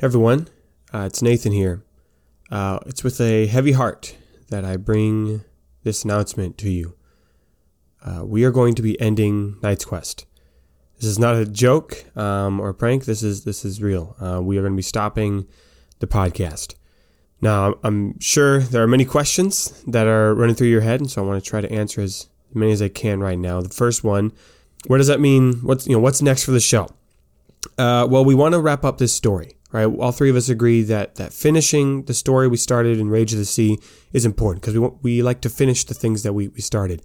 everyone, uh, it's Nathan here. Uh, it's with a heavy heart that I bring this announcement to you. Uh, we are going to be ending Knight's Quest. This is not a joke um, or a prank. This is this is real. Uh, we are going to be stopping the podcast. Now, I'm sure there are many questions that are running through your head, and so I want to try to answer as many as I can right now. The first one: What does that mean? What's you know what's next for the show? Uh, well, we want to wrap up this story right? All three of us agree that that finishing the story we started in Rage of the Sea is important because we we like to finish the things that we, we started.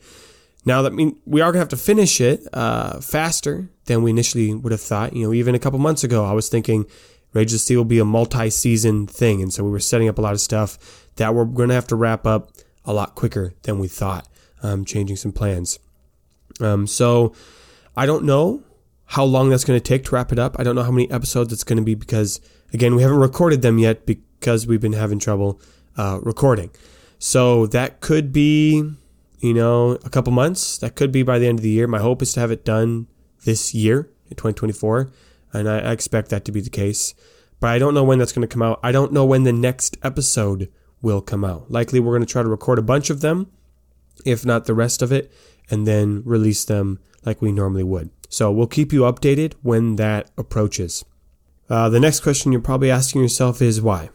Now that mean we are gonna have to finish it uh, faster than we initially would have thought. You know, even a couple months ago, I was thinking Rage of the Sea will be a multi-season thing, and so we were setting up a lot of stuff that we're gonna have to wrap up a lot quicker than we thought. Um, changing some plans. Um, so I don't know how long that's going to take to wrap it up. I don't know how many episodes it's going to be because, again, we haven't recorded them yet because we've been having trouble uh, recording. So that could be, you know, a couple months. That could be by the end of the year. My hope is to have it done this year in 2024, and I, I expect that to be the case. But I don't know when that's going to come out. I don't know when the next episode will come out. Likely, we're going to try to record a bunch of them, if not the rest of it, and then release them like we normally would. So we'll keep you updated when that approaches. Uh, the next question you're probably asking yourself is why?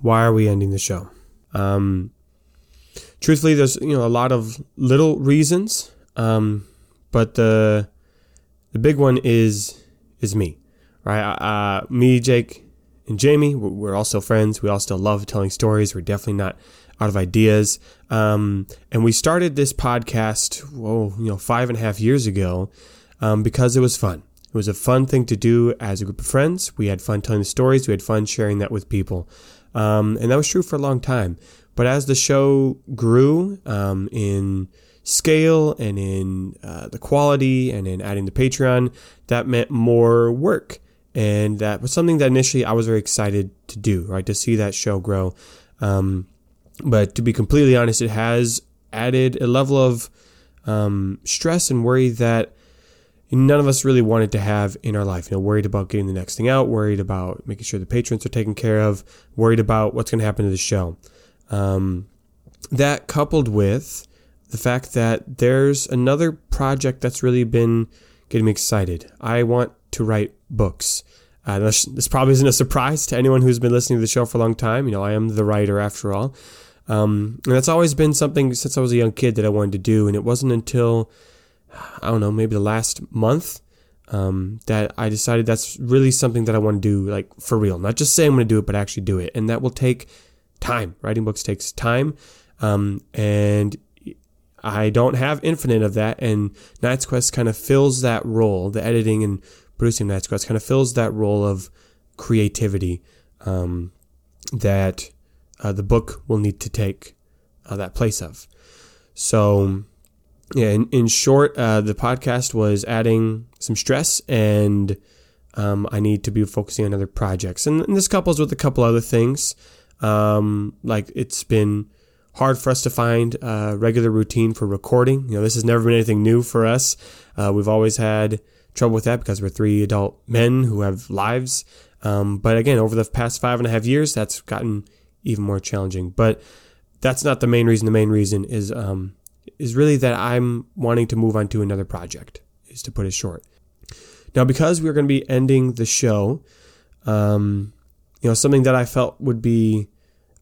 Why are we ending the show? Um, truthfully, there's you know a lot of little reasons, um, but the the big one is is me, right? Uh, me, Jake, and Jamie. We're also friends. We all still love telling stories. We're definitely not out of ideas. Um, and we started this podcast, whoa, you know, five and a half years ago um, because it was fun. It was a fun thing to do as a group of friends. We had fun telling the stories. We had fun sharing that with people. Um, and that was true for a long time. But as the show grew um, in scale and in uh, the quality and in adding the Patreon, that meant more work. And that was something that initially I was very excited to do, right? To see that show grow. Um, but to be completely honest, it has added a level of um, stress and worry that none of us really wanted to have in our life. You know, worried about getting the next thing out, worried about making sure the patrons are taken care of, worried about what's going to happen to the show. Um, that coupled with the fact that there's another project that's really been getting me excited. I want to write books. Uh, this, this, probably isn't a surprise to anyone who's been listening to the show for a long time. You know, I am the writer after all. Um, and that's always been something since I was a young kid that I wanted to do. And it wasn't until I don't know, maybe the last month, um, that I decided that's really something that I want to do, like for real. Not just say I'm going to do it, but actually do it. And that will take time. Writing books takes time. Um, and I don't have infinite of that. And Knight's Quest kind of fills that role. The editing and producing Knight's Quest kind of fills that role of creativity um, that uh, the book will need to take uh, that place of. So yeah, in, in short, uh, the podcast was adding some stress and um, I need to be focusing on other projects. And, and this couples with a couple other things. Um, like it's been hard for us to find a regular routine for recording. You know, this has never been anything new for us. Uh, we've always had trouble with that because we're three adult men who have lives. Um, but again, over the past five and a half years, that's gotten even more challenging. But that's not the main reason. The main reason is um, is really that I'm wanting to move on to another project, is to put it short. Now, because we're going to be ending the show, um, you know, something that I felt would be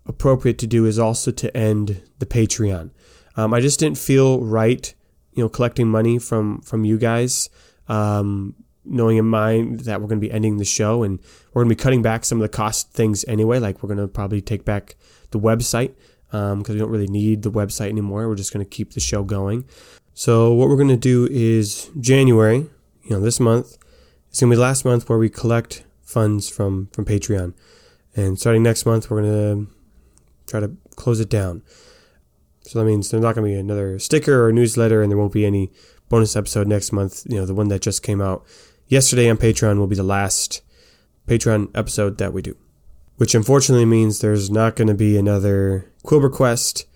appropriate to do is also to end the Patreon. Um, I just didn't feel right, you know, collecting money from from you guys, um, knowing in mind that we're going to be ending the show and we're going to be cutting back some of the cost things anyway. Like we're going to probably take back the website because um, we don't really need the website anymore. We're just going to keep the show going. So what we're going to do is January, you know, this month, it's going to be last month where we collect funds from from Patreon, and starting next month we're going to try to close it down. So that means there's not going to be another sticker or newsletter, and there won't be any bonus episode next month. You know, the one that just came out yesterday on Patreon will be the last Patreon episode that we do which unfortunately means there's not going to be another Quilber Quest.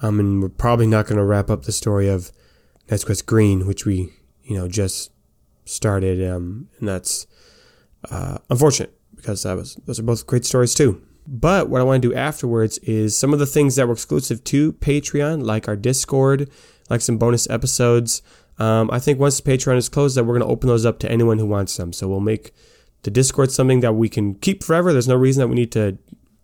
Um, and we're probably not going to wrap up the story of Quest Green, which we, you know, just started. Um, and that's uh, unfortunate because that was those are both great stories too. But what I want to do afterwards is some of the things that were exclusive to Patreon, like our Discord, like some bonus episodes. Um, I think once Patreon is closed, that we're going to open those up to anyone who wants them. So we'll make the Discord something that we can keep forever. There's no reason that we need to,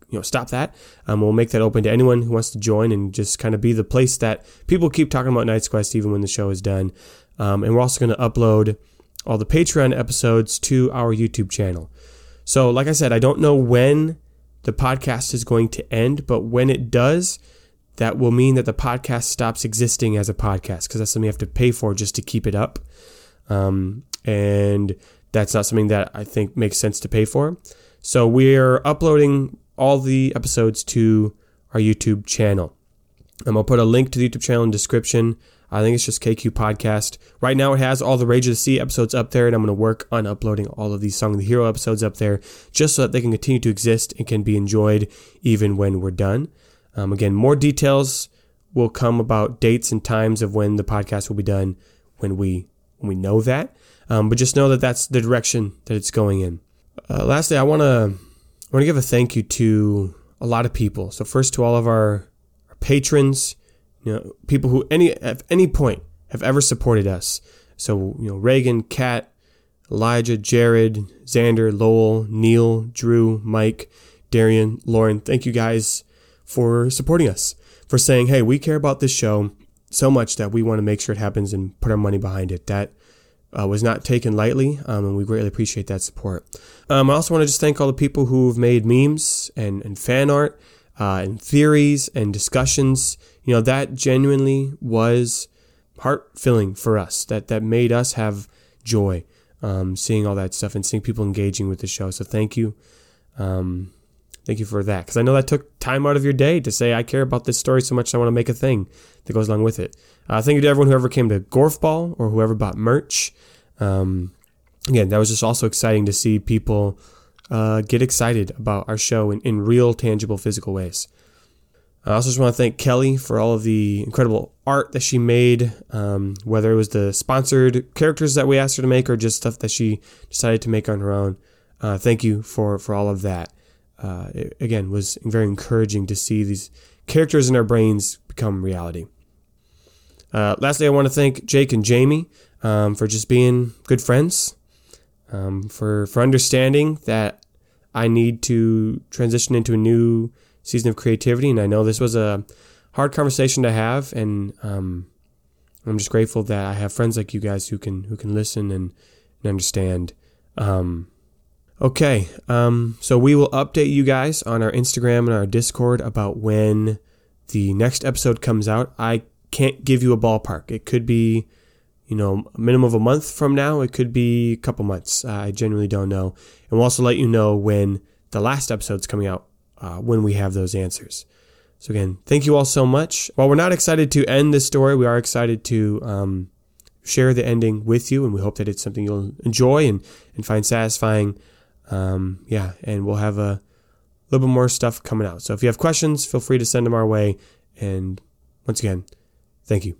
you know, stop that. Um, we'll make that open to anyone who wants to join and just kind of be the place that people keep talking about Knight's Quest even when the show is done. Um, and we're also going to upload all the Patreon episodes to our YouTube channel. So, like I said, I don't know when the podcast is going to end, but when it does, that will mean that the podcast stops existing as a podcast because that's something you have to pay for just to keep it up. Um, and that's not something that I think makes sense to pay for. So we're uploading all the episodes to our YouTube channel. I'm gonna put a link to the YouTube channel in description. I think it's just KQ Podcast. Right now, it has all the Rage of the Sea episodes up there, and I'm going to work on uploading all of these Song of the Hero episodes up there just so that they can continue to exist and can be enjoyed even when we're done. Um, again, more details will come about dates and times of when the podcast will be done when we when we know that. Um, but just know that that's the direction that it's going in. Uh, lastly, I want to want to give a thank you to a lot of people. So first to all of our, our patrons, you know, people who any at any point have ever supported us. So you know, Reagan, Kat, Elijah, Jared, Xander, Lowell, Neil, Drew, Mike, Darian, Lauren. Thank you guys for supporting us, for saying, hey, we care about this show so much that we want to make sure it happens and put our money behind it. That uh, was not taken lightly, um, and we greatly appreciate that support. Um, I also want to just thank all the people who've made memes and, and fan art uh, and theories and discussions. You know, that genuinely was heart filling for us. That, that made us have joy um, seeing all that stuff and seeing people engaging with the show. So thank you. Um, thank you for that. Because I know that took time out of your day to say, I care about this story so much, I want to make a thing that goes along with it. Uh, thank you to everyone who ever came to Gorfball or whoever bought merch. Um, again, that was just also exciting to see people uh, get excited about our show in, in real, tangible, physical ways. I also just want to thank Kelly for all of the incredible art that she made, um, whether it was the sponsored characters that we asked her to make or just stuff that she decided to make on her own. Uh, thank you for, for all of that. Uh, it, again, was very encouraging to see these characters in our brains become reality. Uh, lastly, I want to thank Jake and Jamie um, for just being good friends, um, for for understanding that I need to transition into a new season of creativity, and I know this was a hard conversation to have, and um, I'm just grateful that I have friends like you guys who can who can listen and, and understand. Um, okay, um, so we will update you guys on our Instagram and our Discord about when the next episode comes out. I can't give you a ballpark. It could be, you know, a minimum of a month from now. It could be a couple months. I genuinely don't know. And we'll also let you know when the last episode's coming out uh, when we have those answers. So again, thank you all so much. While we're not excited to end this story, we are excited to um, share the ending with you, and we hope that it's something you'll enjoy and, and find satisfying. Um, yeah, and we'll have a little bit more stuff coming out. So if you have questions, feel free to send them our way. And once again, Thank you.